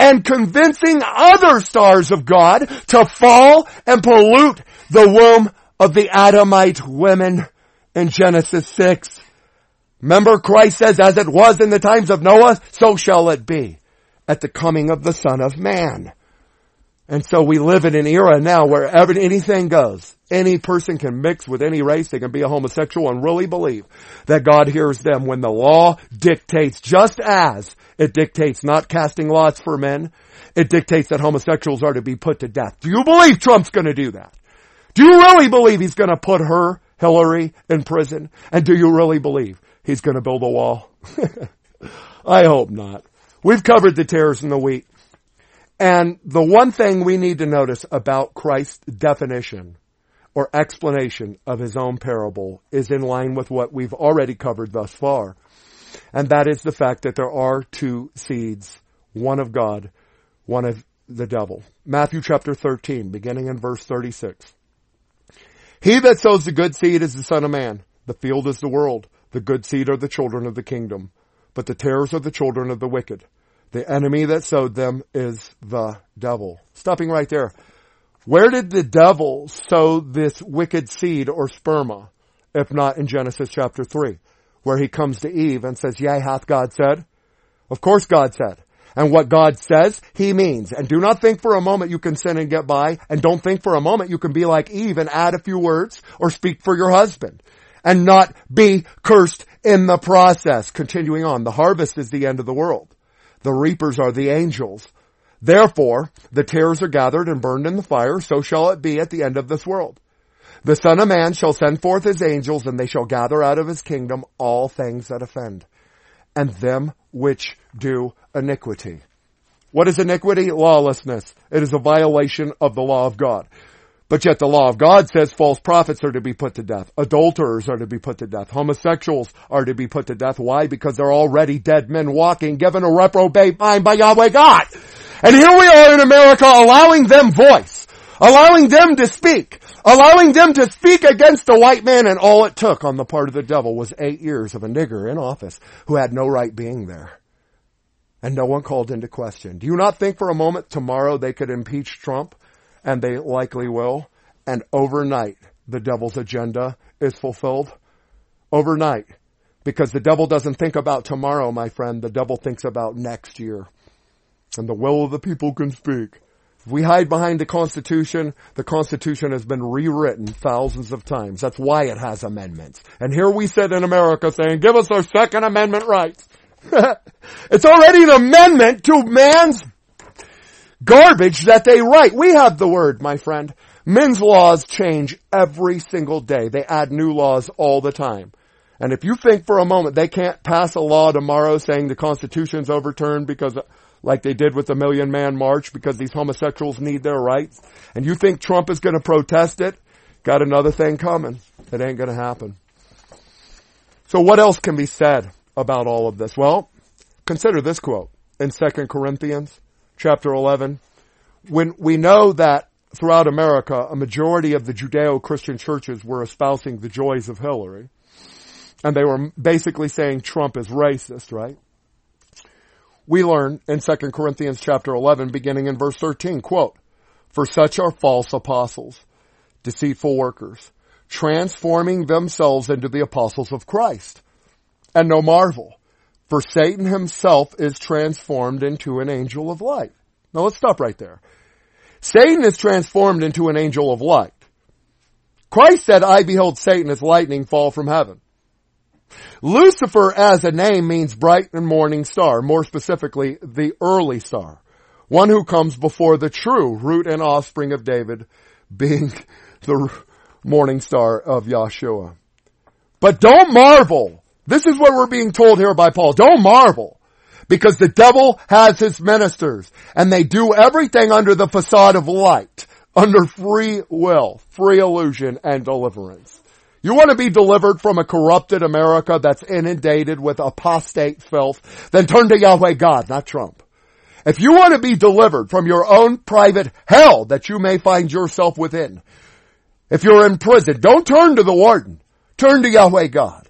and convincing other stars of God to fall and pollute the womb of the Adamite women in Genesis 6. Remember Christ says, as it was in the times of Noah, so shall it be at the coming of the Son of Man. And so we live in an era now where anything goes. Any person can mix with any race. They can be a homosexual and really believe that God hears them when the law dictates just as it dictates not casting lots for men. It dictates that homosexuals are to be put to death. Do you believe Trump's to do that? Do you really believe he's to put her, Hillary, in prison? And do you really believe he's to build a wall? I hope not. We've covered the tares and the wheat. And the one thing we need to notice about Christ's definition or explanation of his own parable is in line with what we've already covered thus far. And that is the fact that there are two seeds, one of God, one of the devil. Matthew chapter 13, beginning in verse 36. He that sows the good seed is the son of man. The field is the world. The good seed are the children of the kingdom but the tares are the children of the wicked. The enemy that sowed them is the devil. Stopping right there. Where did the devil sow this wicked seed or sperma, if not in Genesis chapter 3, where he comes to Eve and says, Yea, hath God said? Of course God said. And what God says, He means. And do not think for a moment you can sin and get by, and don't think for a moment you can be like Eve and add a few words or speak for your husband and not be cursed in the process. Continuing on, the harvest is the end of the world. The reapers are the angels. Therefore, the tares are gathered and burned in the fire, so shall it be at the end of this world. The Son of Man shall send forth his angels, and they shall gather out of his kingdom all things that offend, and them which do iniquity. What is iniquity? Lawlessness. It is a violation of the law of God. But yet the law of God says false prophets are to be put to death. Adulterers are to be put to death. Homosexuals are to be put to death. Why? Because they're already dead men walking, given a reprobate mind by Yahweh God. And here we are in America allowing them voice, allowing them to speak, allowing them to speak against the white man and all it took on the part of the devil was eight years of a nigger in office who had no right being there. And no one called into question. Do you not think for a moment tomorrow they could impeach Trump? and they likely will. And overnight, the devil's agenda is fulfilled. Overnight. Because the devil doesn't think about tomorrow, my friend. The devil thinks about next year. And the will of the people can speak. If we hide behind the Constitution, the Constitution has been rewritten thousands of times. That's why it has amendments. And here we sit in America saying, give us our Second Amendment rights. it's already an amendment to man's garbage that they write. We have the word, my friend. Men's laws change every single day. They add new laws all the time. And if you think for a moment they can't pass a law tomorrow saying the Constitution's overturned because like they did with the Million Man March because these homosexuals need their rights, and you think Trump is going to protest it, got another thing coming. It ain't going to happen. So what else can be said about all of this? Well, consider this quote in 2 Corinthians chapter 11, when we know that throughout America, a majority of the Judeo-Christian churches were espousing the joys of Hillary, and they were basically saying Trump is racist, right? We learn in 2 Corinthians chapter 11, beginning in verse 13, quote, For such are false apostles, deceitful workers, transforming themselves into the apostles of Christ. And no marvel, for Satan himself is transformed into an angel of light. Now let's stop right there. Satan is transformed into an angel of light. Christ said, I beheld Satan as lightning fall from heaven. Lucifer as a name means bright and morning star, more specifically, the early star. One who comes before the true root and offspring of David, being the morning star of Yahshua. But don't marvel. This is what we're being told here by Paul. Don't marvel. Because the devil has his ministers and they do everything under the facade of light, under free will, free illusion and deliverance. You want to be delivered from a corrupted America that's inundated with apostate filth, then turn to Yahweh God, not Trump. If you want to be delivered from your own private hell that you may find yourself within, if you're in prison, don't turn to the warden. Turn to Yahweh God.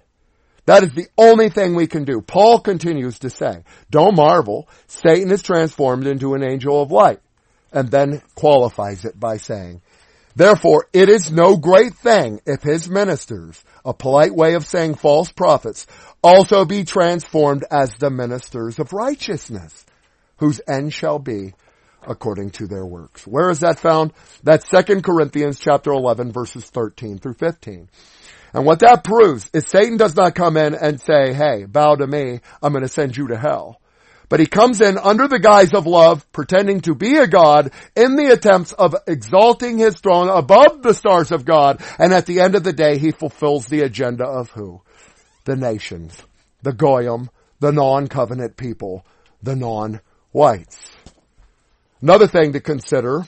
That is the only thing we can do. Paul continues to say, don't marvel, Satan is transformed into an angel of light. And then qualifies it by saying, therefore it is no great thing if his ministers, a polite way of saying false prophets, also be transformed as the ministers of righteousness, whose end shall be according to their works. Where is that found? That's 2 Corinthians chapter 11 verses 13 through 15. And what that proves is Satan does not come in and say, hey, bow to me, I'm going to send you to hell. But he comes in under the guise of love, pretending to be a God in the attempts of exalting his throne above the stars of God. And at the end of the day, he fulfills the agenda of who? The nations, the Goyim, the non-covenant people, the non-whites. Another thing to consider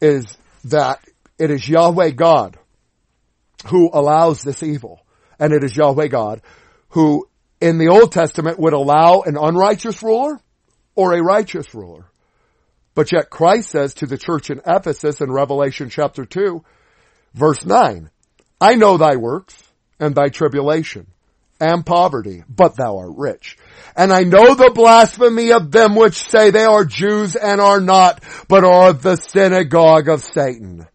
is that it is Yahweh God who allows this evil. And it is Yahweh God who in the Old Testament would allow an unrighteous ruler or a righteous ruler. But yet Christ says to the church in Ephesus in Revelation chapter 2, verse 9, I know thy works and thy tribulation and poverty, but thou art rich. And I know the blasphemy of them which say they are Jews and are not, but are the synagogue of Satan.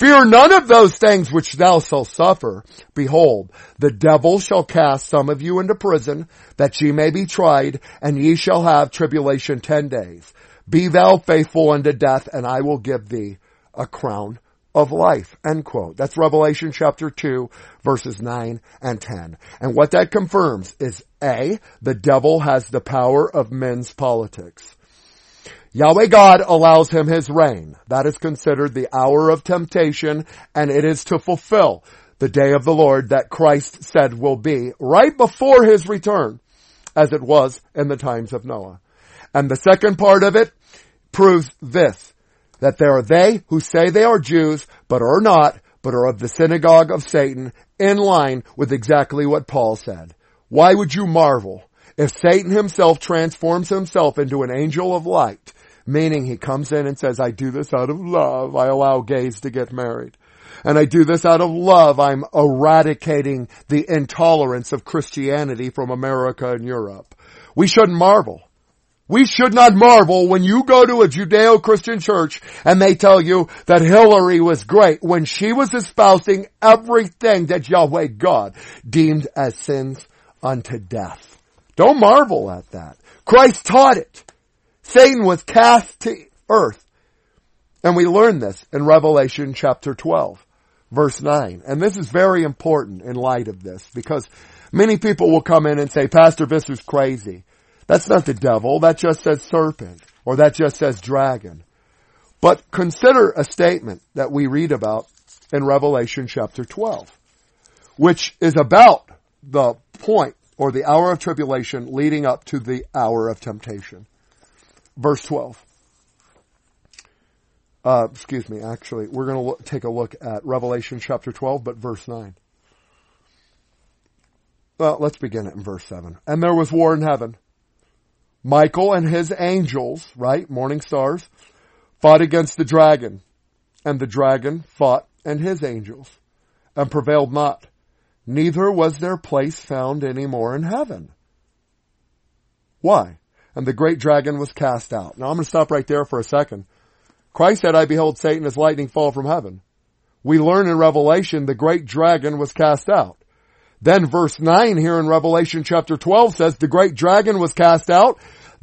Fear none of those things which thou shalt suffer. Behold, the devil shall cast some of you into prison, that ye may be tried, and ye shall have tribulation ten days. Be thou faithful unto death, and I will give thee a crown of life. End quote. That's Revelation chapter 2 verses 9 and 10. And what that confirms is A, the devil has the power of men's politics. Yahweh God allows him his reign. That is considered the hour of temptation and it is to fulfill the day of the Lord that Christ said will be right before his return as it was in the times of Noah. And the second part of it proves this, that there are they who say they are Jews but are not, but are of the synagogue of Satan in line with exactly what Paul said. Why would you marvel if Satan himself transforms himself into an angel of light Meaning he comes in and says, I do this out of love. I allow gays to get married. And I do this out of love. I'm eradicating the intolerance of Christianity from America and Europe. We shouldn't marvel. We should not marvel when you go to a Judeo-Christian church and they tell you that Hillary was great when she was espousing everything that Yahweh God deemed as sins unto death. Don't marvel at that. Christ taught it. Satan was cast to earth. And we learn this in Revelation chapter 12, verse 9. And this is very important in light of this because many people will come in and say, Pastor Visser's crazy. That's not the devil. That just says serpent or that just says dragon. But consider a statement that we read about in Revelation chapter 12, which is about the point or the hour of tribulation leading up to the hour of temptation verse 12. Uh, excuse me, actually, we're going to take a look at Revelation chapter 12, but verse 9. Well, let's begin it in verse 7. And there was war in heaven. Michael and his angels, right, morning stars, fought against the dragon. And the dragon fought and his angels, and prevailed not. Neither was their place found any more in heaven. Why? And the great dragon was cast out. Now I'm going to stop right there for a second. Christ said, I behold Satan as lightning fall from heaven. We learn in Revelation the great dragon was cast out. Then verse 9 here in Revelation chapter 12 says the great dragon was cast out,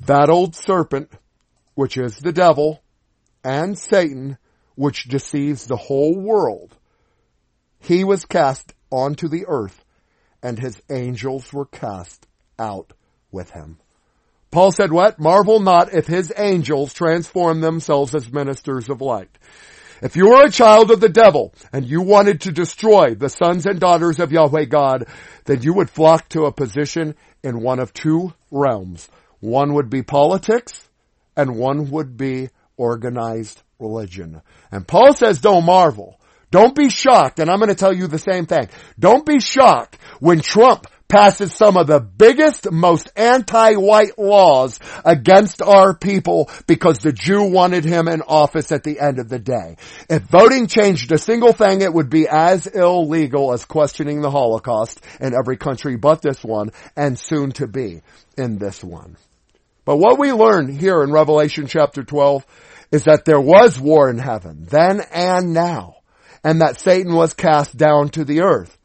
that old serpent, which is the devil, and Satan, which deceives the whole world. He was cast onto the earth, and his angels were cast out with him. Paul said what? Marvel not if his angels transform themselves as ministers of light. If you were a child of the devil and you wanted to destroy the sons and daughters of Yahweh God, then you would flock to a position in one of two realms. One would be politics and one would be organized religion. And Paul says don't marvel. Don't be shocked, and I'm going to tell you the same thing. Don't be shocked when Trump passes some of the biggest, most anti-white laws against our people because the Jew wanted him in office at the end of the day. If voting changed a single thing, it would be as illegal as questioning the Holocaust in every country but this one and soon to be in this one. But what we learn here in Revelation chapter 12 is that there was war in heaven then and now and that Satan was cast down to the earth.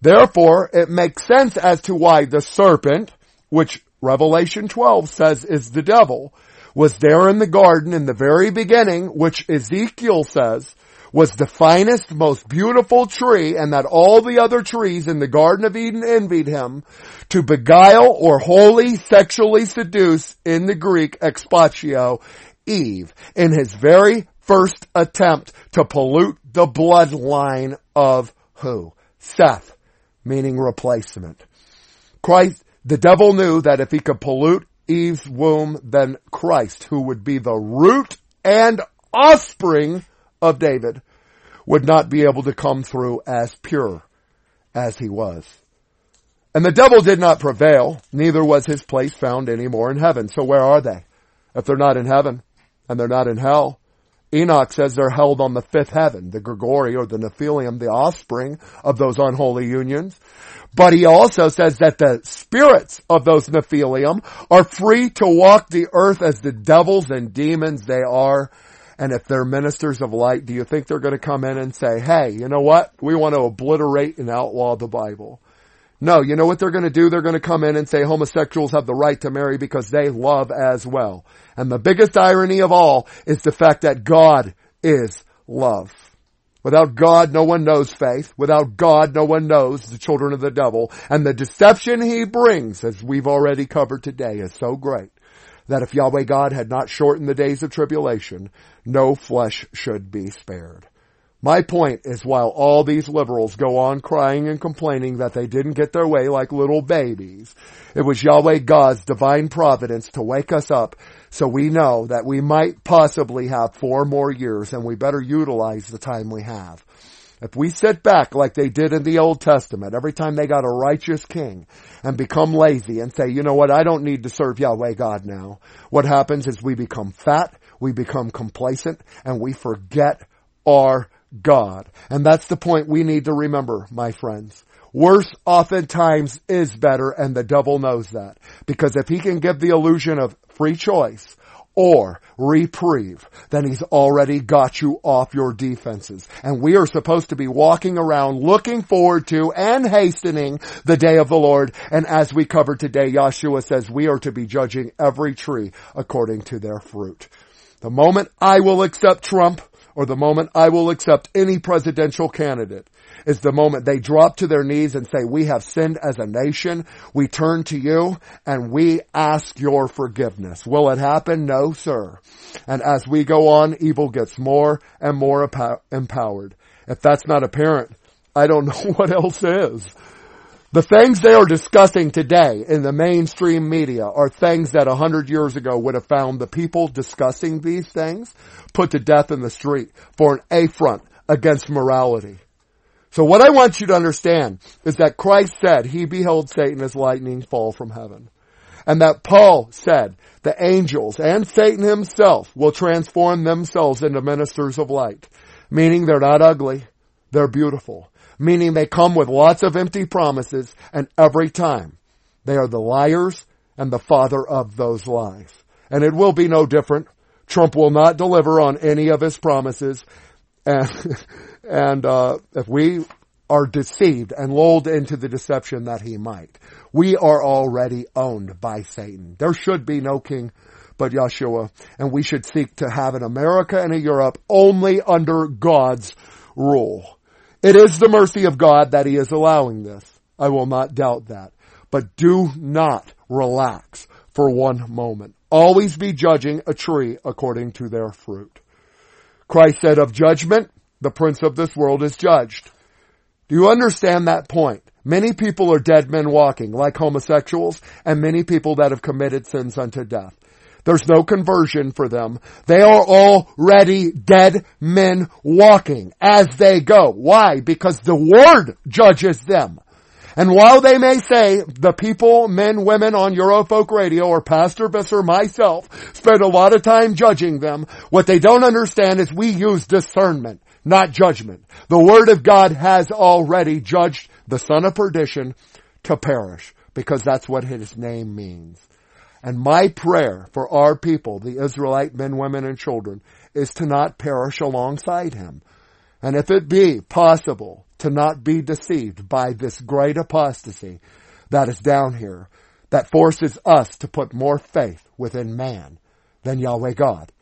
Therefore, it makes sense as to why the serpent, which Revelation 12 says is the devil, was there in the garden in the very beginning, which Ezekiel says was the finest, most beautiful tree, and that all the other trees in the Garden of Eden envied him, to beguile or wholly sexually seduce, in the Greek, exapatao, Eve, in his very first attempt to pollute the bloodline of who? Seth meaning replacement. Christ, the devil knew that if he could pollute Eve's womb, then Christ, who would be the root and offspring of David, would not be able to come through as pure as he was. And the devil did not prevail, neither was his place found any more in heaven. So where are they? If they're not in heaven, and they're not in hell, Enoch says they're held on the fifth heaven, the Grigori or the Nephilim, the offspring of those unholy unions. But he also says that the spirits of those Nephilim are free to walk the earth as the devils and demons they are. And if they're ministers of light, do you think they're going to come in and say, hey, you know what? We want to obliterate and outlaw the Bible. No, you know what they're going to do? They're going to come in and say homosexuals have the right to marry because they love as well. And the biggest irony of all is the fact that God is love. Without God, no one knows faith. Without God, no one knows the children of the devil. And the deception he brings, as we've already covered today, is so great that if Yahweh God had not shortened the days of tribulation, no flesh should be spared. My point is while all these liberals go on crying and complaining that they didn't get their way like little babies, it was Yahweh God's divine providence to wake us up so we know that we might possibly have four more years and we better utilize the time we have. If we sit back like they did in the Old Testament, every time they got a righteous king and become lazy and say, you know what, I don't need to serve Yahweh God now. What happens is we become fat, we become complacent, and we forget our God. And that's the point we need to remember, my friends. Worse oftentimes is better and the devil knows that. Because if he can give the illusion of free choice or reprieve, then he's already got you off your defenses. And we are supposed to be walking around looking forward to and hastening the day of the Lord. And as we covered today, Yahshua says we are to be judging every tree according to their fruit. The moment I will accept Trump, or the moment I will accept any presidential candidate is the moment they drop to their knees and say, we have sinned as a nation. We turn to you and we ask your forgiveness. Will it happen? No, sir. And as we go on, evil gets more and more empowered. If that's not apparent, I don't know what else is. The things they are discussing today in the mainstream media are things that a hundred years ago would have found the people discussing these things put to death in the street for an affront against morality. So what I want you to understand is that Christ said he beheld Satan as lightning fall from heaven. And that Paul said the angels and Satan himself will transform themselves into ministers of light. Meaning they're not ugly, they're beautiful meaning they come with lots of empty promises and every time they are the liars and the father of those lies. And it will be no different. Trump will not deliver on any of his promises. And, and, uh, if we are deceived and lulled into the deception that he might, we are already owned by Satan. There should be no king but Yeshua, and we should seek to have an America and a Europe only under God's rule. It is the mercy of God that He is allowing this. I will not doubt that. But do not relax for one moment. Always be judging a tree according to their fruit. Christ said of judgment, the prince of this world is judged. Do you understand that point? Many people are dead men walking, like homosexuals, and many people that have committed sins unto death. There's no conversion for them. They are already dead men walking as they go. Why? Because the Word judges them. And while they may say the people, men, women on Eurofolk Radio or Pastor Visser, myself, spend a lot of time judging them, what they don't understand is we use discernment, not judgment. The Word of God has already judged the son of perdition to perish because that's what his name means. And my prayer for our people, the Israelite men, women, and children, is to not perish alongside him. And if it be possible to not be deceived by this great apostasy that is down here, that forces us to put more faith within man than Yahweh God,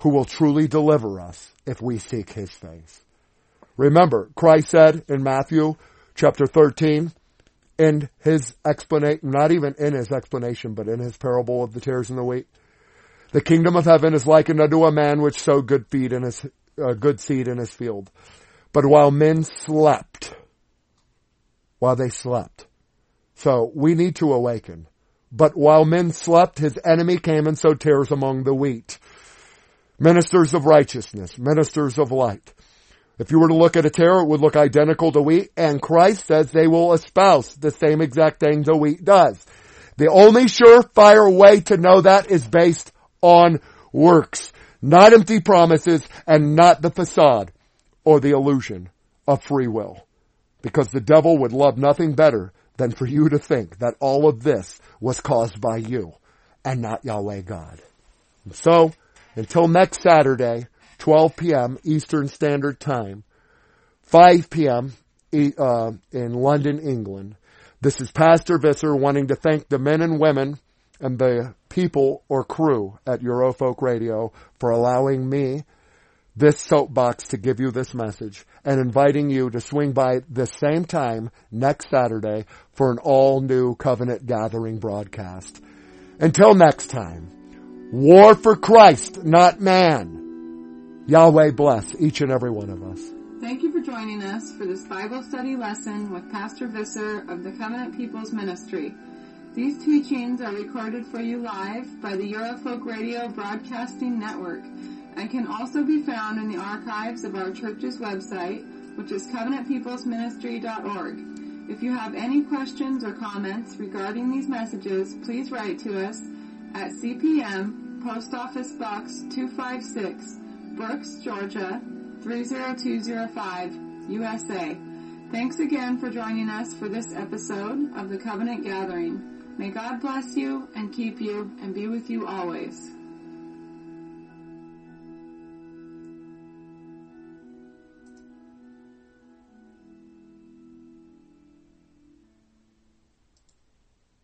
who will truly deliver us if we seek his face. Remember, Christ said in Matthew chapter 13, in his explanation, not even in his explanation, but in his parable of the tares and the wheat. The kingdom of heaven is likened unto a man which sowed good feed in his, uh, good seed in his field. But while men slept, while they slept. So we need to awaken. But while men slept, his enemy came and sowed tares among the wheat. Ministers of righteousness, ministers of light. If you were to look at a tare, it would look identical to wheat, and Christ says they will espouse the same exact thing the wheat does. The only surefire way to know that is based on works, not empty promises, and not the facade or the illusion of free will. Because the devil would love nothing better than for you to think that all of this was caused by you and not Yahweh God. So, until next Saturday, 12 p.m. Eastern Standard Time, 5 p.m. Uh, in London, England. This is Pastor Visser wanting to thank the men and women and the people or crew at Eurofolk Radio for allowing me this soapbox to give you this message and inviting you to swing by the same time next Saturday for an all new covenant gathering broadcast. Until next time, war for Christ, not man. Yahweh bless each and every one of us. Thank you for joining us for this Bible study lesson with Pastor Visser of the Covenant People's Ministry. These teachings are recorded for you live by the Eurofolk Radio Broadcasting Network and can also be found in the archives of our church's website, which is covenantpeoplesministry.org. If you have any questions or comments regarding these messages, please write to us at CPM Post Office Box 256 Brooks, Georgia 30205, USA. Thanks again for joining us for this episode of the Covenant Gathering. May God bless you and keep you and be with you always.